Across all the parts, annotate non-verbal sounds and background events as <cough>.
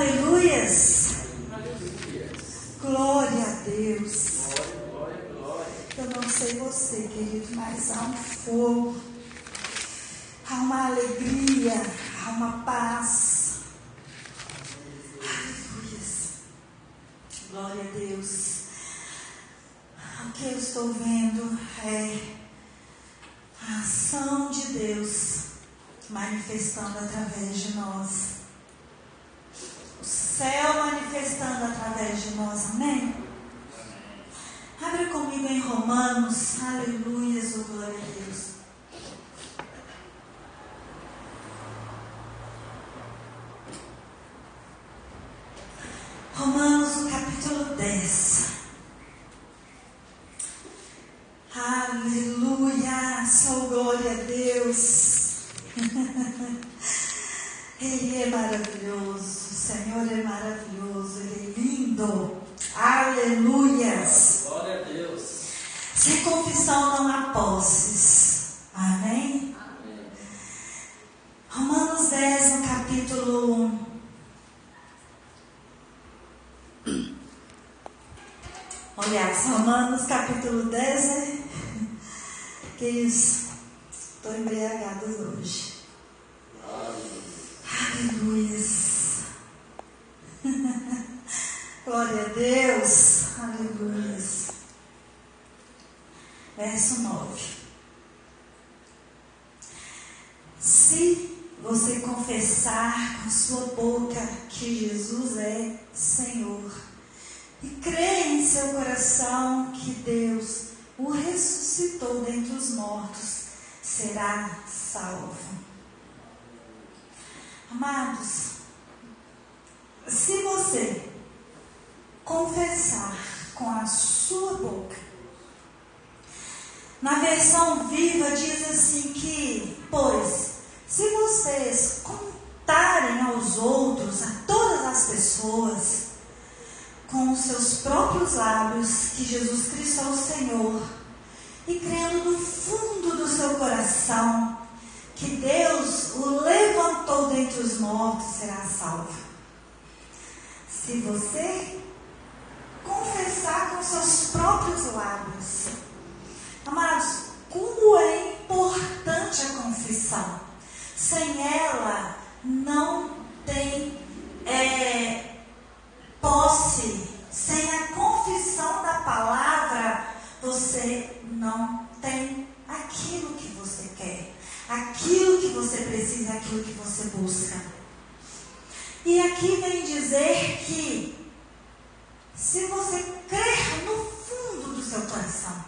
aleluias. Glória a Deus. Eu não sei você, querido, mas há um fogo, há uma alegria, há uma paz. Aleluias. Glória a Deus. O que eu estou vendo é a ação de Deus manifestando através de nós céu manifestando através de nós. Amém? Abre comigo em Romanos. Aleluia, oh glória a Deus. Romanos, capítulo 10. Aleluia, sou glória a Deus. <laughs> Ele é maravilhoso. Senhor é maravilhoso, Ele é lindo. Aleluias. Glória a Deus. Sem confissão não há posses. Amém? Amém. Romanos 10, no capítulo 1. Aliás, Romanos capítulo 10, né? Que isso. Estou embriagada hoje. Aleluia. Glória a Deus. Aleluia. Verso 9. Se você confessar com sua boca que Jesus é Senhor e crer em seu coração que Deus o ressuscitou dentre os mortos, será salvo. Amados, se você confessar com a sua boca, na versão viva diz assim que, pois, se vocês contarem aos outros, a todas as pessoas, com os seus próprios lábios que Jesus Cristo é o Senhor, e crendo no fundo do seu coração que Deus o levantou dentre os mortos, será salvo. Se você confessar com seus próprios lábios, amados, como é importante a confissão. Sem ela, não tem é, posse. Sem a confissão da palavra, você não tem aquilo que você quer, aquilo que você precisa, aquilo que você busca. E aqui vem dizer que se você crer no fundo do seu coração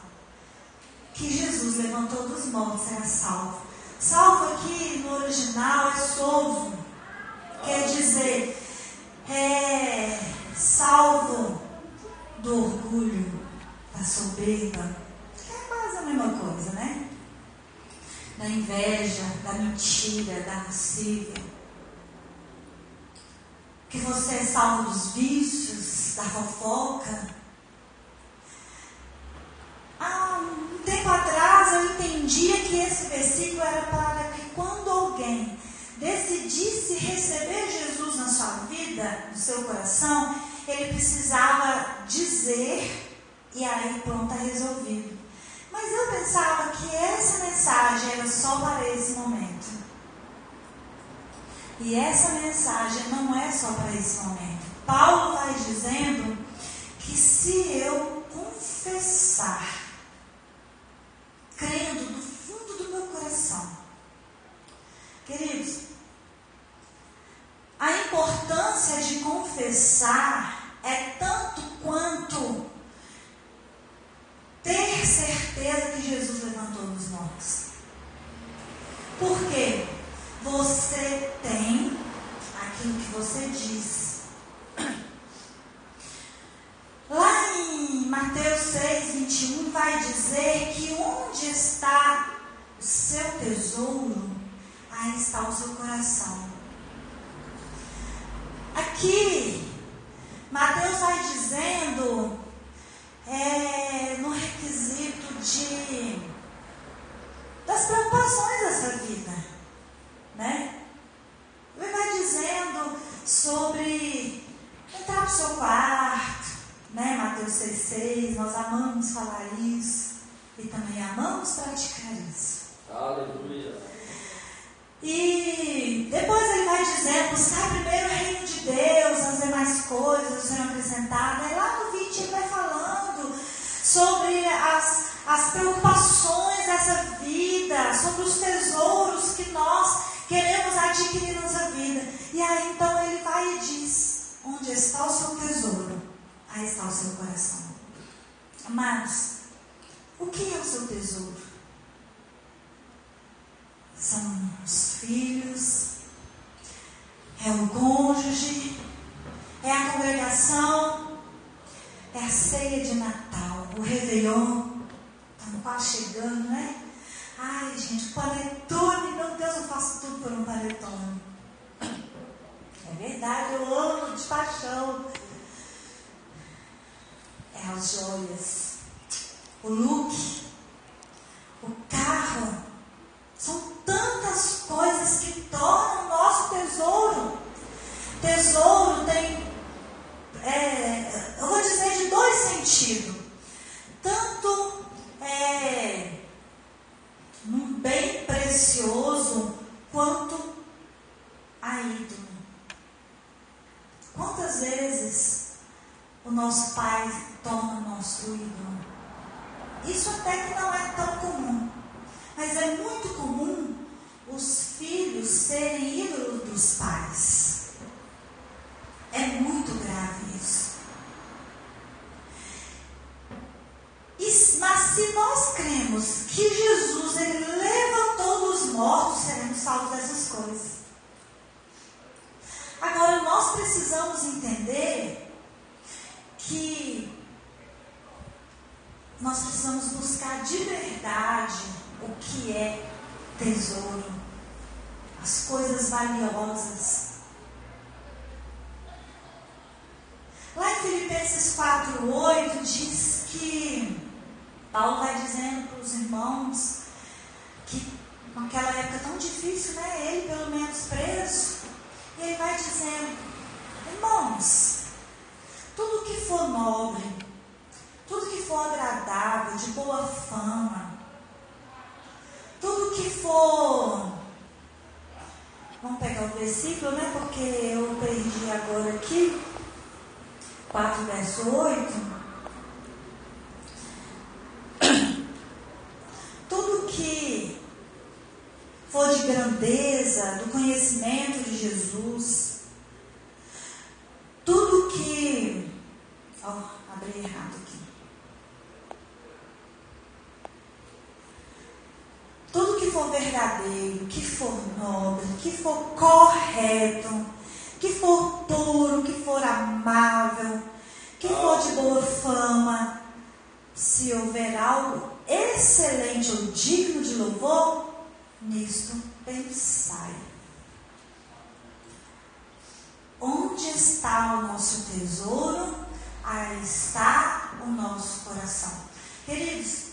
que Jesus levantou dos mortos, será salvo. Salvo aqui no original é solvo, quer dizer, é salvo do orgulho, da soberba, que é quase a mesma coisa, né? Da inveja, da mentira, da lascívia que você é salvo dos vícios, da fofoca. Há um tempo atrás eu entendia que esse versículo era para que quando alguém decidisse receber Jesus na sua vida, no seu coração, ele precisava dizer e aí pronto, está resolvido. Mas eu pensava que essa mensagem era só para esse momento. E essa mensagem não é só para esse momento. Paulo vai dizendo que se eu confessar, crendo do fundo do meu coração, queridos, a importância de confessar é tanto quanto ter certeza que Jesus levantou dos mortos. Por quê? você tem aquilo que você diz. Lá em Mateus 6, 21, vai dizer que onde está o seu tesouro, aí está o seu. pai dizendo para os irmãos que naquela época tão difícil, né? Ele pelo menos preso. E ele vai dizendo, irmãos, tudo que for nobre, tudo que for agradável, de boa fama, tudo que for. Vamos pegar o versículo, né? Porque eu perdi agora aqui. 4, verso 8. grandeza, do conhecimento de Jesus. Tudo que. Ó, oh, abri errado aqui. Tudo que for verdadeiro, que for nobre, que for correto, que for puro, que for amável, que for de boa fama, se houver algo excelente ou digno de louvor, nisto pensai. Onde está o nosso tesouro, aí está o nosso coração. Queridos,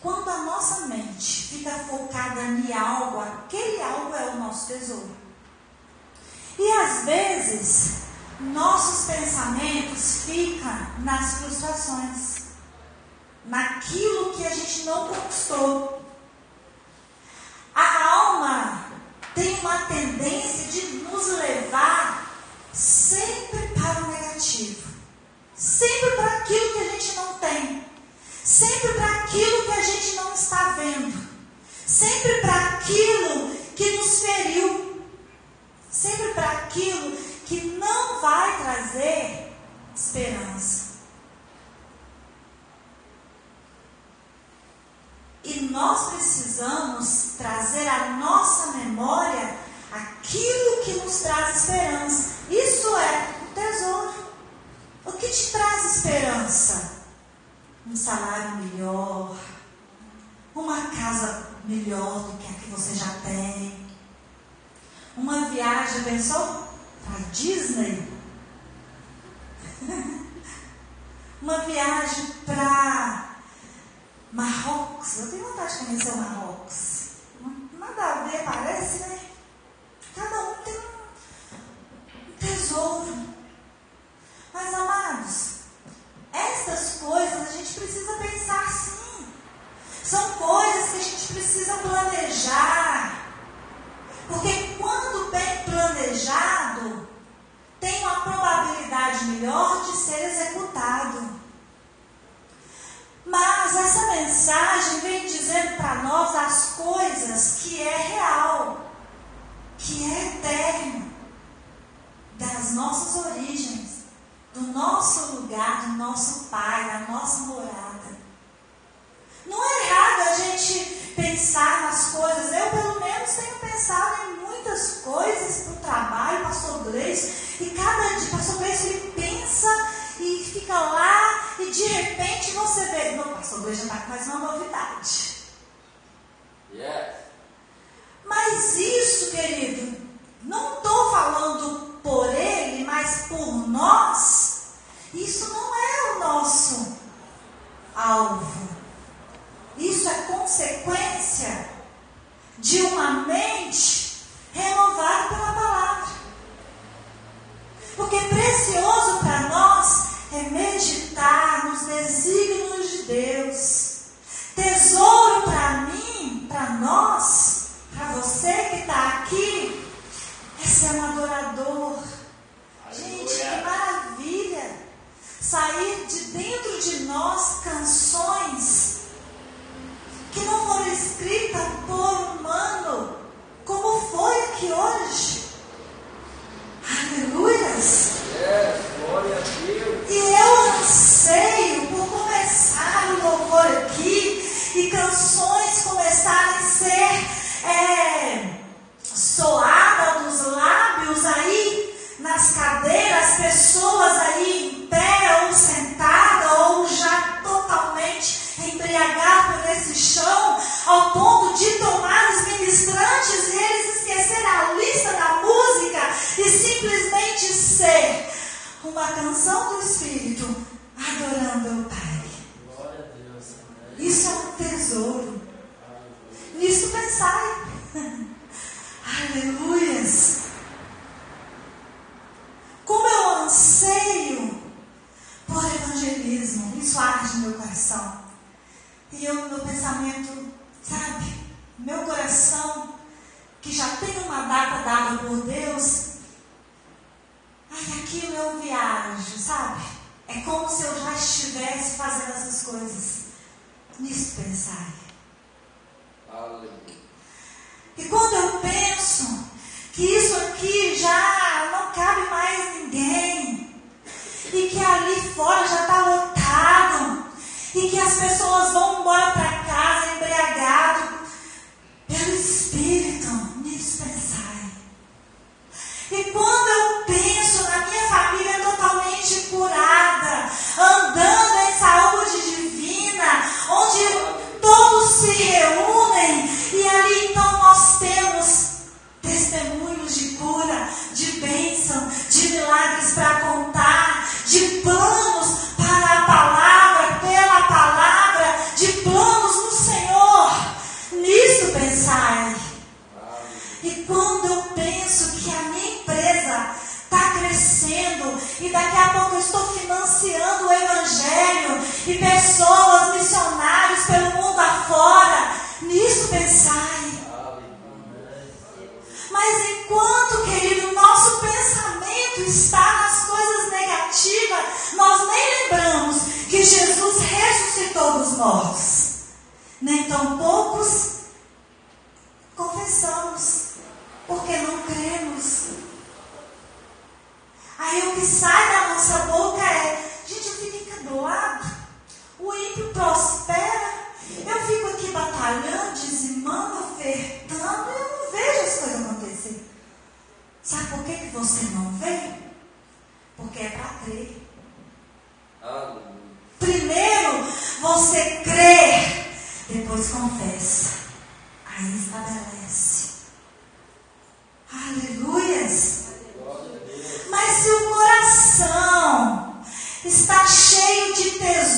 quando a nossa mente fica focada em algo, aquele algo é o nosso tesouro. E às vezes, nossos pensamentos ficam nas frustrações, naquilo que a gente não conquistou, mensagem vem dizendo para nós as coisas que é real, que é eterno, das nossas origens, do nosso lugar, do nosso Pai, da nossa morada. Não é errado a gente pensar nas coisas. Eu, pelo menos, tenho pensado em muitas coisas para o trabalho, pastor Gleice, e cada dia, pastor Gleice, ele pensa e fica lá, e de repente você vê, meu pastor Gleice já está com mais uma novidade. Yes. Mas isso, querido, não estou falando por ele, mas por nós. Isso não é o nosso alvo. Isso é consequência de uma mente renovada pela palavra. Porque precioso para nós é meditar nos desígnios de Deus. Tesouro para mim, para nós, para você que está aqui, é ser um adorador. Gente, que maravilha! Sair de dentro de nós canções que não foram escritas por humano, como foi aqui hoje. Aleluias! Yes, glória a Deus.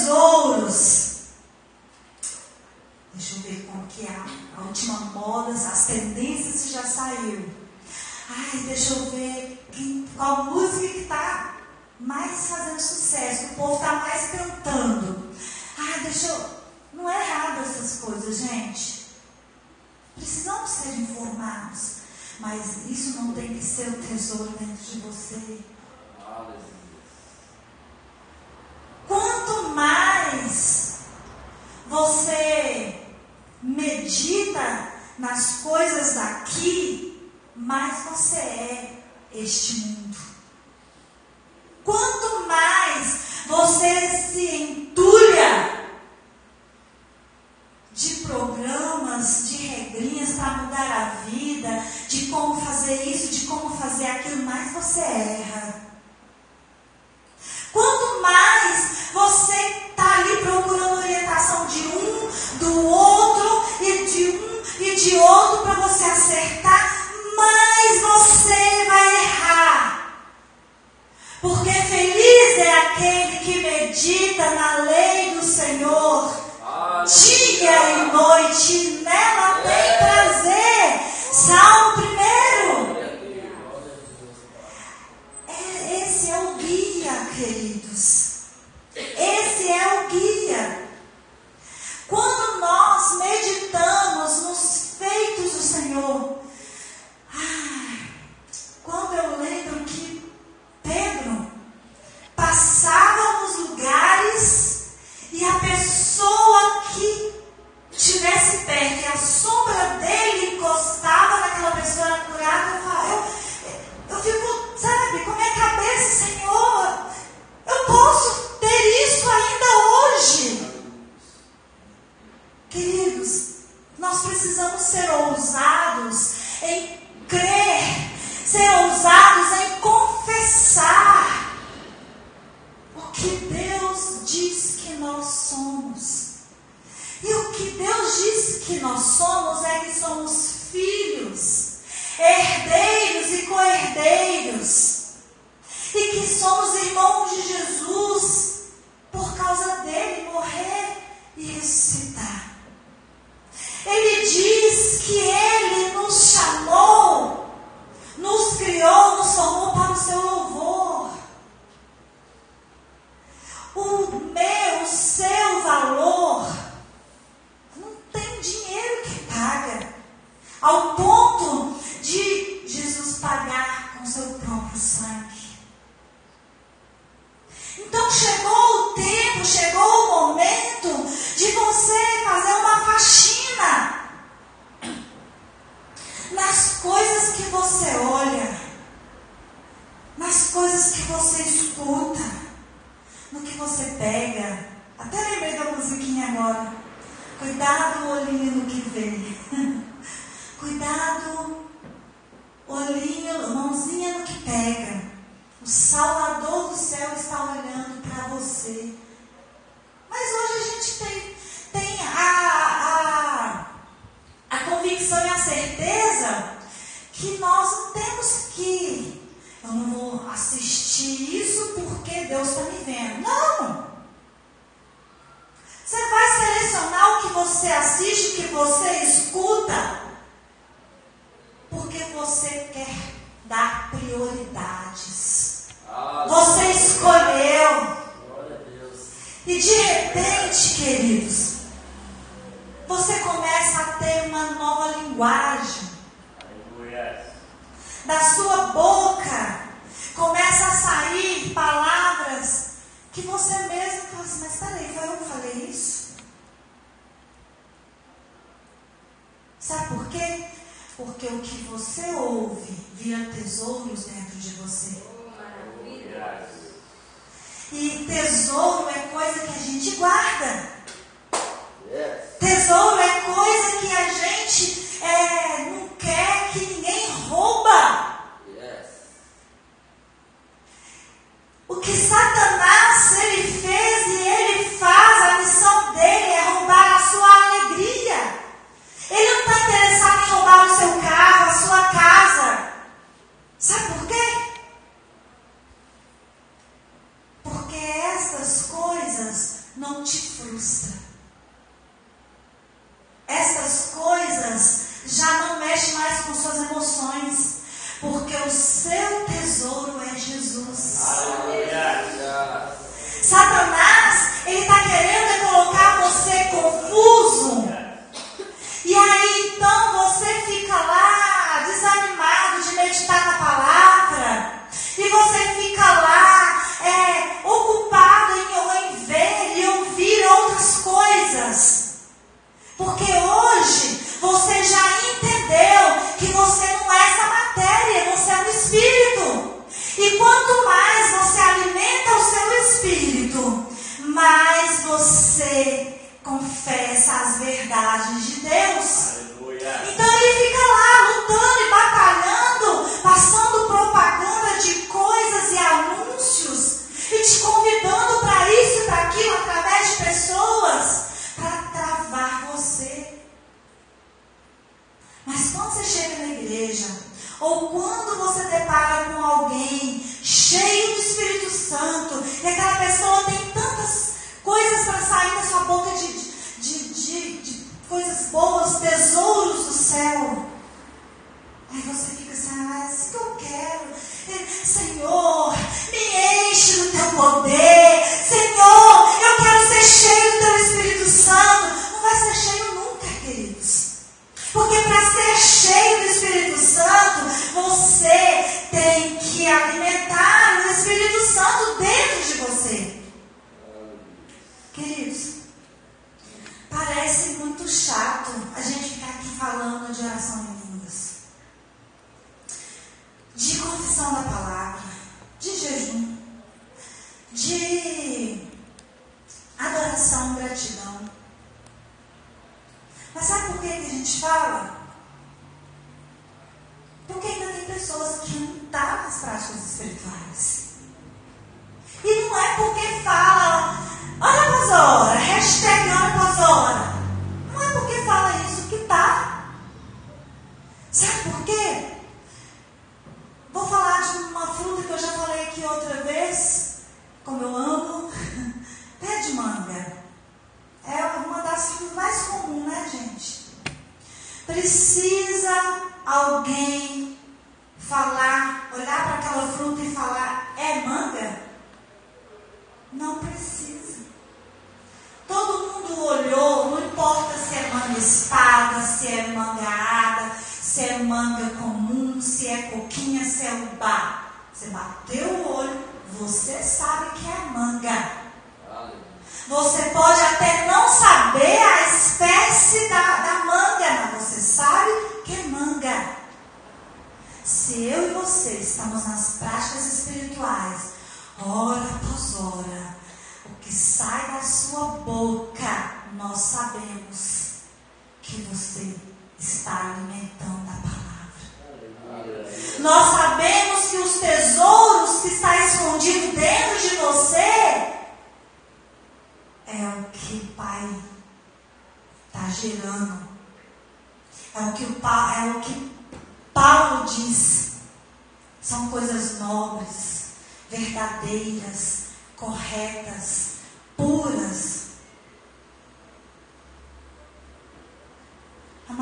Tesouros, deixa eu ver como que é a, a última moda, as tendências que já saiu. Ai, deixa eu ver quem, qual música que está mais fazendo sucesso, o povo está mais cantando. Ai, deixa eu. Não é errado essas coisas, gente. Precisamos ser informados. Mas isso não tem que ser o tesouro dentro de você. você medita nas coisas daqui, mais você é este mundo. Quanto mais você se entulha de programas, de regrinhas para mudar a vida, de como fazer isso, de como fazer aquilo, mais você é. Feliz é aquele que medita na lei do Senhor. Dia e noite nela tem prazer. Salmo primeiro. É, esse é o guia, querido. Por quê? Porque o que você ouve vira tesouros dentro de você. E tesouro é coisa que a gente guarda. Tesouro é coisa que a gente é, não quer que ninguém rouba. O que Satanás ele fez o seu carro, a sua casa.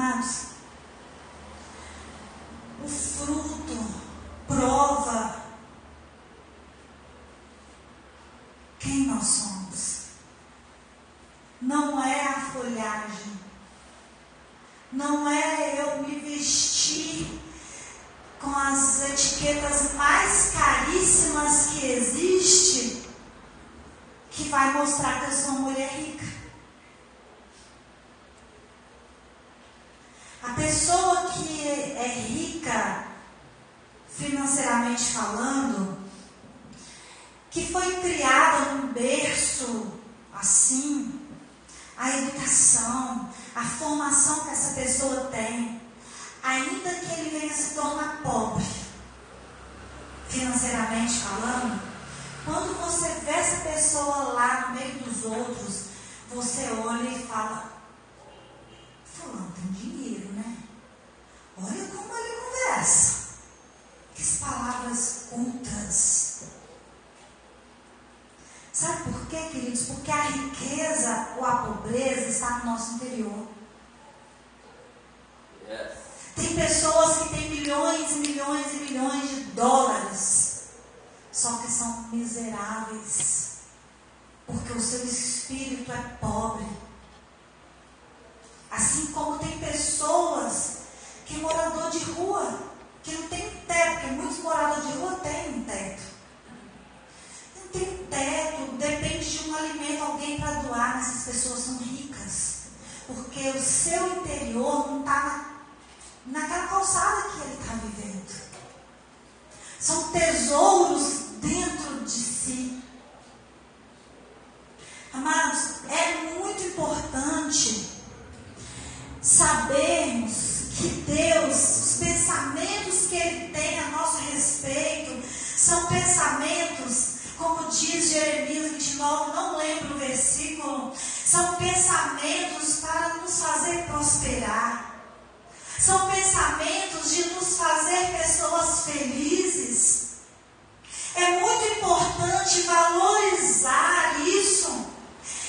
amados, o fruto prova quem nós somos. Não é a folhagem, não é seu espírito é pobre. Assim como tem pessoas que morador de rua, que não tem teto, porque muitos moradores de rua têm um teto. Não tem teto, depende de um alimento, alguém para doar, mas essas pessoas são ricas. Porque o seu interior não está naquela calçada que ele está vivendo. São tesouros dentro importante sabermos que Deus, os pensamentos que Ele tem a nosso respeito, são pensamentos, como diz Jeremias 29, não lembro o versículo, são pensamentos para nos fazer prosperar. São pensamentos de nos fazer pessoas felizes. É muito importante valorizar isso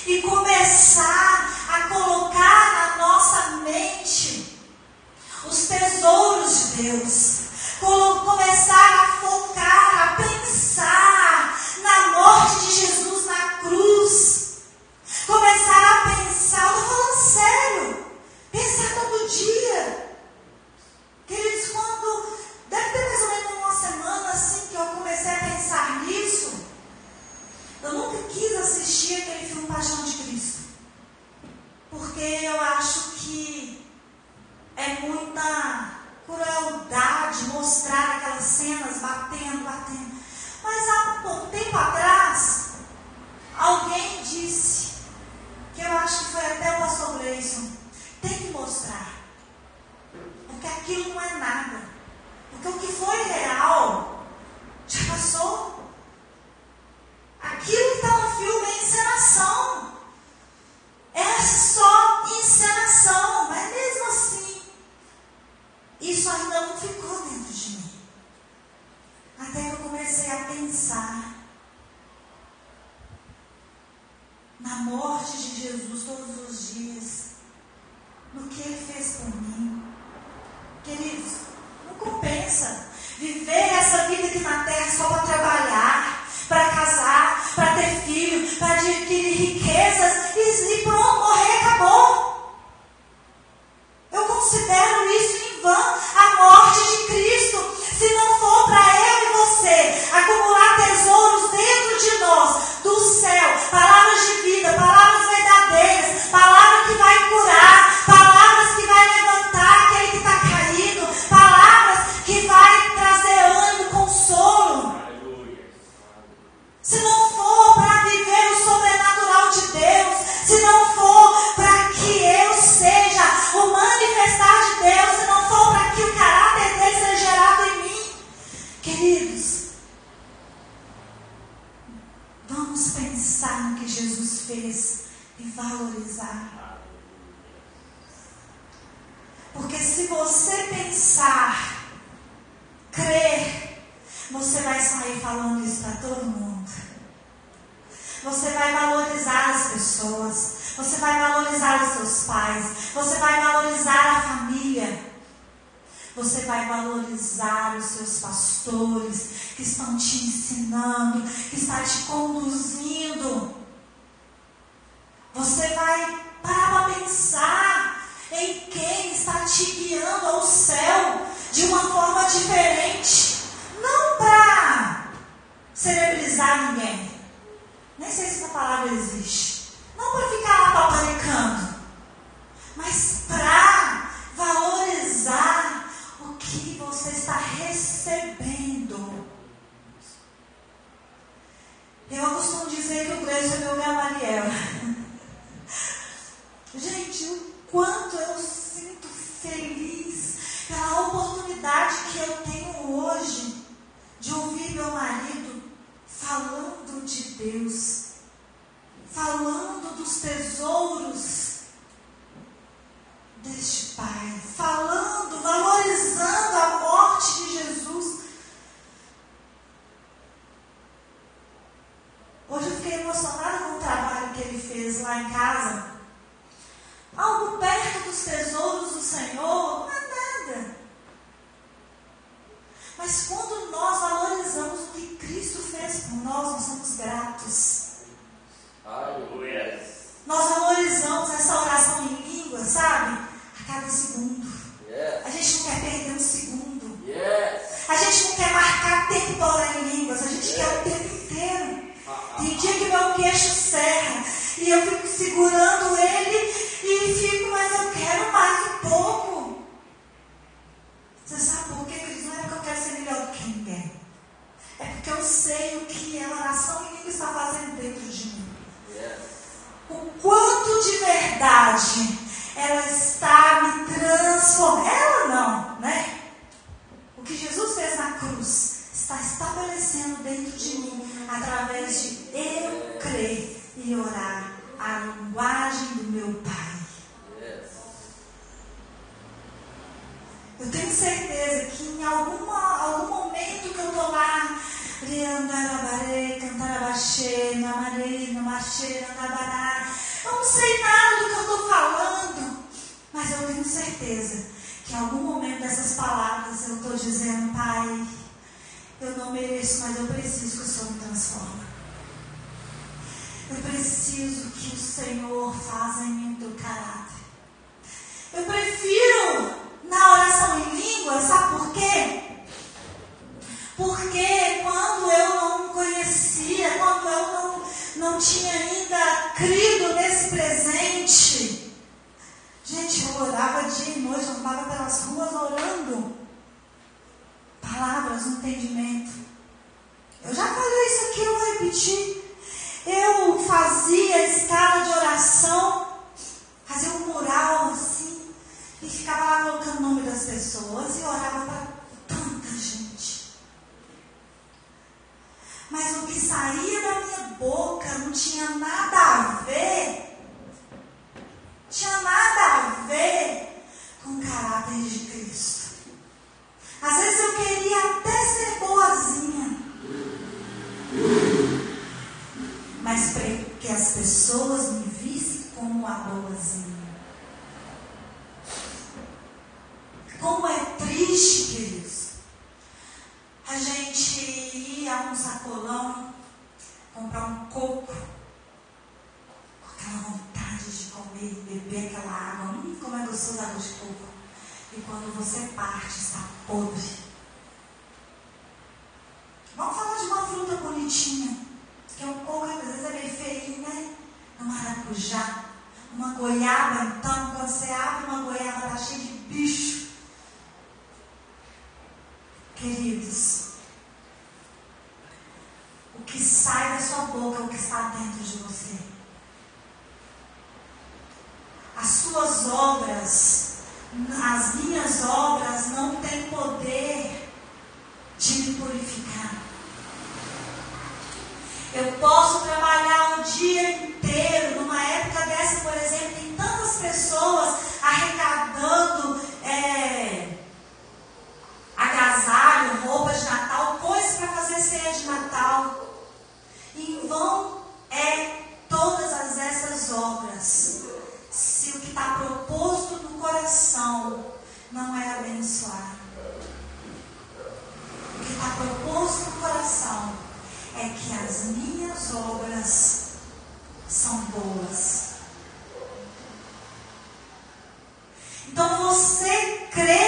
e começar a colocar na nossa mente os tesouros de Deus. Começar a focar, a pensar na morte de Jesus na cruz. Começar a pensar, eu falando sério, pensar todo dia. Queridos, quando deve ter mais ou menos uma semana assim que eu comecei a pensar nisso, eu nunca quis assistir aquele filme Paixão de Cristo. Porque eu acho que é muita crueldade mostrar aquelas cenas batendo, batendo. Mas há pouco tempo atrás, alguém disse, que eu acho que foi até o pastor Gleison, tem que mostrar. Porque aquilo não é nada. Porque o que foi real já passou. Aquilo que está no filme encenação. É só encenação. Mas mesmo assim, isso ainda não ficou dentro de mim. Até que eu comecei a pensar na morte de Jesus todos os dias, no que ele fez por mim. Queridos, não compensa viver essa vida aqui na terra só para trabalhar, para casar, para ter filho, para adquirir riquezas e, e pronto, morrer, acabou. Eu considero isso em vão a morte de Cristo. Se não for para eu e você acumular tesouros dentro de nós, do céu, palavras de vida, palavras verdadeiras, palavras que vai curar, palavras que vai levantar aquele que está caído, palavras que vai trazer ânimo, consolo. Se não for para viver o sobrenatural de Deus, se não for para que eu seja o manifestar de Deus, se não for para que o caráter dele seja gerado em mim, queridos, vamos pensar no que Jesus fez e valorizar. Porque se você pensar, crer, você vai sair falando isso para todo mundo. Você vai valorizar as pessoas. Você vai valorizar os seus pais. Você vai valorizar a família. Você vai valorizar os seus pastores que estão te ensinando, que estão te conduzindo. Você vai parar para pensar em quem está te guiando ao céu de uma forma diferente. Não para celebrizar ninguém. Nem sei se essa palavra existe. Não para ficar lá paparicando. Mas para valorizar o que você está recebendo. Eu costumo dizer que o Gleison é meu Gamaliel. Gente, o quanto eu sinto feliz pela oportunidade que eu tenho hoje de ouvir meu marido falando de Deus, falando dos tesouros deste Pai, falando, valorizando a morte de Jesus. Hoje eu fiquei emocionada com o trabalho que ele fez lá em casa. Algo perto dos tesouros do Senhor não é nada. Mas quando nós valorizamos o que Cristo fez por nós, nós somos gratos. Aleluia. Nós valorizamos essa oração em língua, sabe? A cada segundo. Yes. A gente não quer perder um segundo. Yes. A gente não quer marcar tempo para orar em línguas. A gente quer o tempo inteiro. Tem dia que meu queixo serra e eu fico segurando ele e fico, mas eu quero mais um pouco. Você sabe por quê, queridos? Não é porque eu quero ser melhor do que ninguém. É porque eu sei o que a oração em língua está fazendo dentro de mim. Yes. O quanto de verdade ela está me transformando. Ela não, né? O que Jesus fez na cruz está estabelecendo dentro através de eu crer e orar a linguagem do meu Pai. Eu tenho certeza que em alguma, algum momento que eu estou lá, Riandarabaré, Cantarabaxê, Namarei, Namaxê, Nandabará, eu não sei nada do que eu estou falando, mas eu tenho certeza que em algum momento dessas palavras eu estou dizendo, Pai, eu não mereço, mas eu preciso que o Senhor me transforme. Eu preciso que o Senhor faça em mim o teu caráter. Eu prefiro na oração em língua, sabe por quê? Porque quando eu não conhecia, quando eu não, não tinha ainda crido nesse presente, gente, eu orava dia e noite, eu andava pelas ruas orando. Palavras, entendimento. Eu já falei isso aqui, eu vou repetir. Eu fazia escala de oração, fazia um mural assim, e ficava lá colocando o nome das pessoas e orava para tanta gente. Mas o que saía da minha boca não tinha nada a ver, tinha nada a ver com o caráter de Cristo. Às vezes eu queria até ser boazinha. Mas para que as pessoas me vissem como a boazinha. Como é triste, queridos. A gente ia a um sacolão comprar um coco, com aquela vontade de comer e beber aquela água. Hum, como é gostoso a água de coco. E quando você parte, está podre. Vamos falar de uma fruta bonitinha, que é um coco, às vezes é meio feio, né? Um maracujá. Uma goiaba, então, quando você abre uma goiaba, está cheia de bicho. Queridos, que sai da sua boca é o que está dentro de você. As suas obras, as minhas obras não têm poder de me purificar. Eu posso trabalhar o dia inteiro, numa época dessa, por exemplo, tem tantas pessoas arrecadando. É, agasalho, roupa de Natal, coisas para fazer ceia de Natal. Em vão é todas as, essas obras, se o que está proposto no coração não é abençoar. O que está proposto no coração é que as minhas obras são boas. Então você crê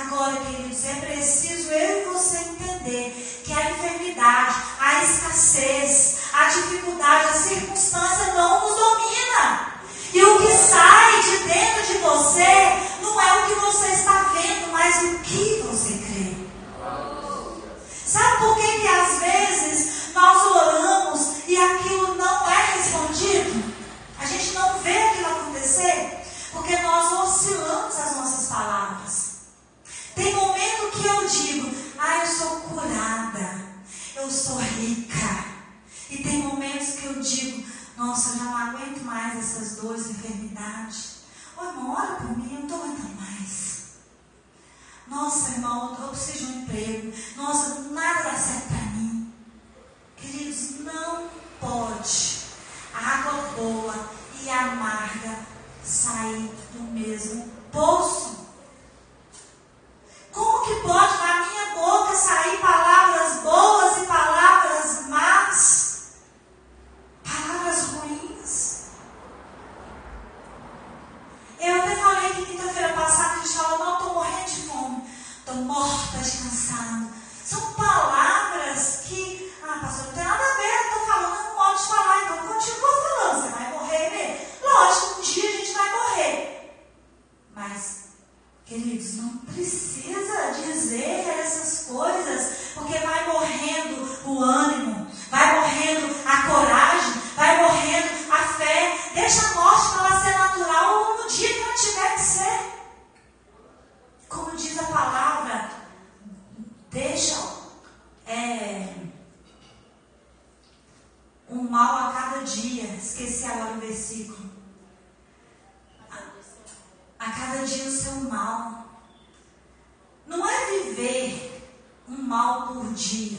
Agora, queridos, é preciso eu e você entender que a enfermidade, a escassez, a dificuldade, a circunstância não nos domina. E o que sai de dentro de você não é o que você está vendo, mas o que você crê. Sabe por que, que às vezes nós oramos e aquilo não é respondido? A gente não vê aquilo acontecer porque nós oscilamos as nossas palavras. Tem momento que eu digo, ah, eu sou curada, eu sou rica. E tem momentos que eu digo, nossa, eu já não aguento mais essas dores, enfermidades. Uma irmão, ora por mim, eu não estou aguentando mais. Nossa, irmão, eu preciso de um emprego. Nossa, nada dá certo para mim. Queridos, não pode a água boa e amarga sair do mesmo poço. Como que pode na minha boca sair palavras boas e palavras más? Palavras ruins? Eu até falei que quinta-feira passada gente falou, não, estou morrendo de fome, estou morta de cansado. São palavras que, ah, pastor, não tem nada a ver, estou falando, não pode falar, então continua falando, você vai morrer mesmo. Lógico, um dia a gente vai morrer. Queridos, não precisa dizer essas coisas, porque vai morrendo o ânimo, vai morrendo a coragem, vai morrendo a fé. Deixa a morte para ela ser natural no dia que ela tiver que ser. Como diz a palavra, deixa é, um mal a cada dia. Esqueci agora o versículo a cada dia o seu mal. Não é viver um mal por dia.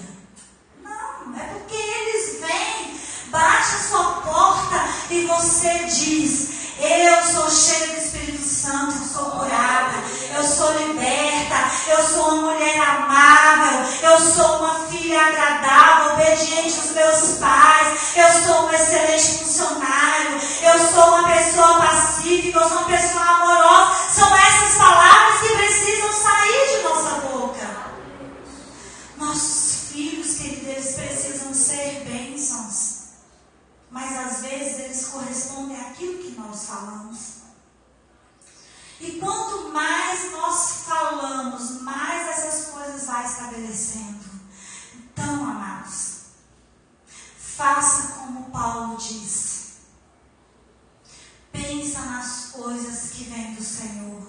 Não, é porque eles vêm, bate a sua porta e você diz: Eu sou cheia do Espírito Santo, eu sou curada, eu sou liberta, eu sou uma mulher amável, eu sou uma filha agradável, obediente aos meus pais, eu sou um excelente funcionário, eu sou uma pessoa pacífica, eu sou uma pessoa amorosa. São essas palavras que precisam sair de nossa boca. Nossos filhos, queridos, eles precisam ser bênçãos. Mas às vezes eles correspondem àquilo que nós falamos. E quanto mais nós falamos, mais essas coisas vai estabelecendo. Então, amados, faça como Paulo diz. Pensa nas coisas que vêm do Senhor.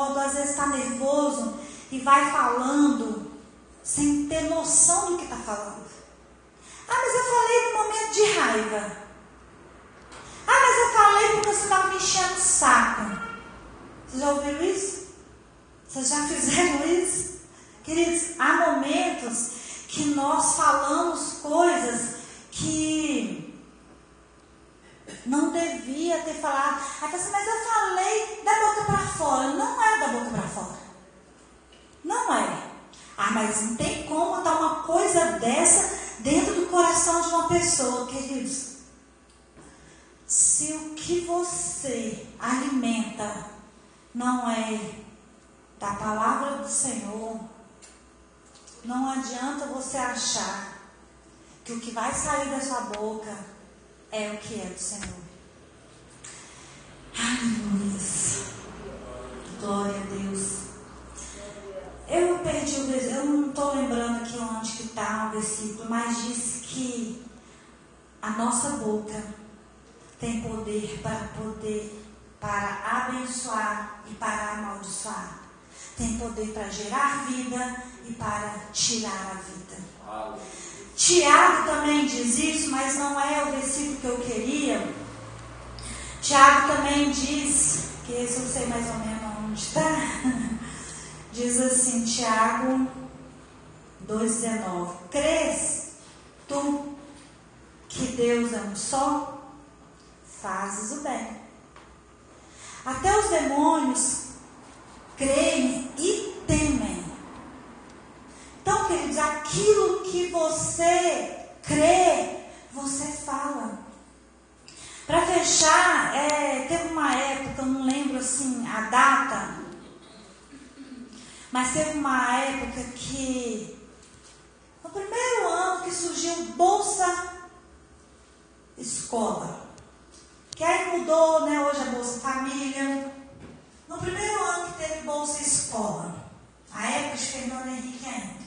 Modo, às vezes está nervoso e vai falando sem ter noção do que está falando. Ah, mas eu falei no momento de raiva. Ah, mas eu falei porque você estava me enchendo o saco. Vocês já ouviram isso? Vocês já <laughs> fizeram isso? Queridos, há momentos que nós falamos coisas que não devia ter falado. A pessoa, mas eu falei da boca para fora. Não é da boca para fora. Não é. Ah, mas não tem como botar uma coisa dessa dentro do coração de uma pessoa, queridos. Se o que você alimenta não é da palavra do Senhor, não adianta você achar que o que vai sair da sua boca é o que é do Senhor. Aleluia. Glória a Deus. Eu perdi o versículo, eu não estou lembrando aqui onde que está o versículo, mas diz que a nossa boca tem poder para poder para abençoar e para amaldiçoar. Tem poder para gerar vida e para tirar a vida. Tiago também diz isso, mas não é o versículo que eu queria. Tiago também diz, que esse eu sei mais ou menos onde está. <laughs> Diz assim, Tiago 2,19: Crês tu que Deus é um só? Fazes o bem. Até os demônios creem e. Então, queridos, aquilo que você crê, você fala. Para fechar, é, teve uma época, eu não lembro assim a data, mas teve uma época que, no primeiro ano que surgiu Bolsa Escola, que aí mudou, né, hoje a Bolsa Família. No primeiro ano que teve Bolsa Escola, a época de Fernando Henrique ainda.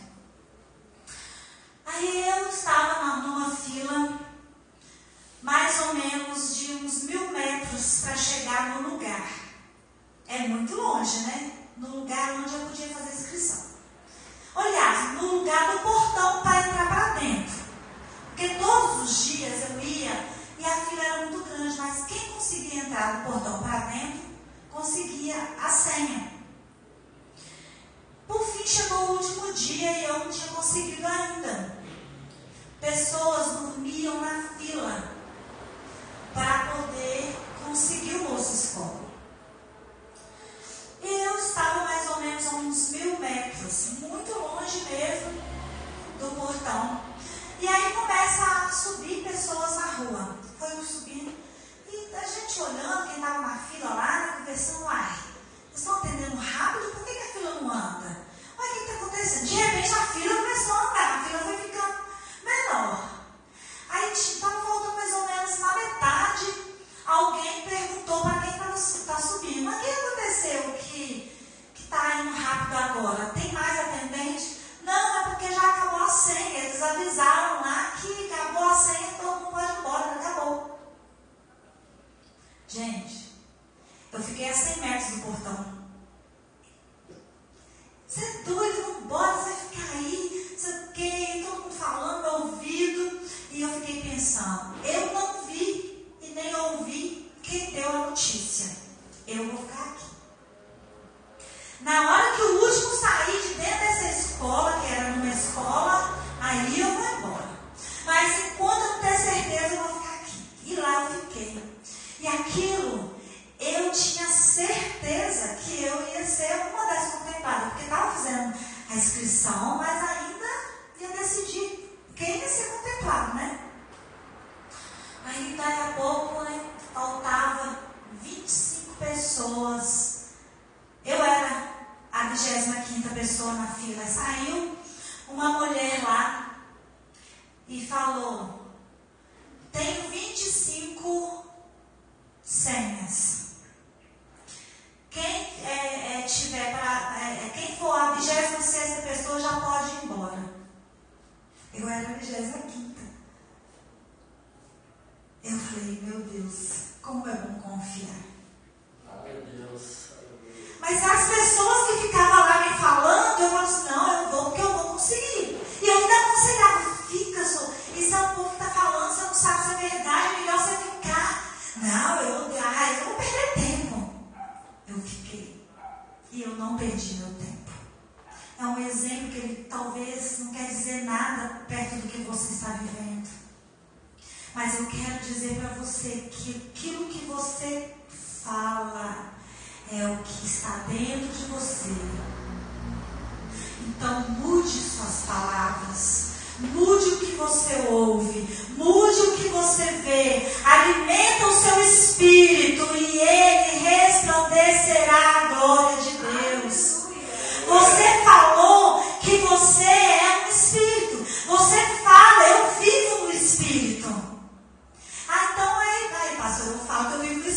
Aí eu estava numa fila, mais ou menos de uns mil metros para chegar no lugar. É muito longe, né? no lugar onde eu podia fazer inscrição. Aliás, no lugar do portão para entrar para dentro. Porque todos os dias eu ia e a fila era muito grande, mas quem conseguia entrar no portão para dentro conseguia a senha. Por fim chegou o último dia e eu não tinha conseguido ainda. Pessoas dormiam na fila para poder conseguir o moço escola. Eu estava mais ou menos a uns mil metros, muito longe mesmo do portão. E aí começa a subir pessoas na rua. Foi subindo. E a gente olhando, quem estava na fila lá, né, conversando, uai,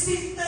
que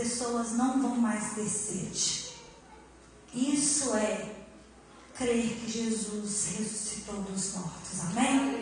pessoas não vão mais ter sede. Isso é crer que Jesus ressuscitou dos mortos. Amém?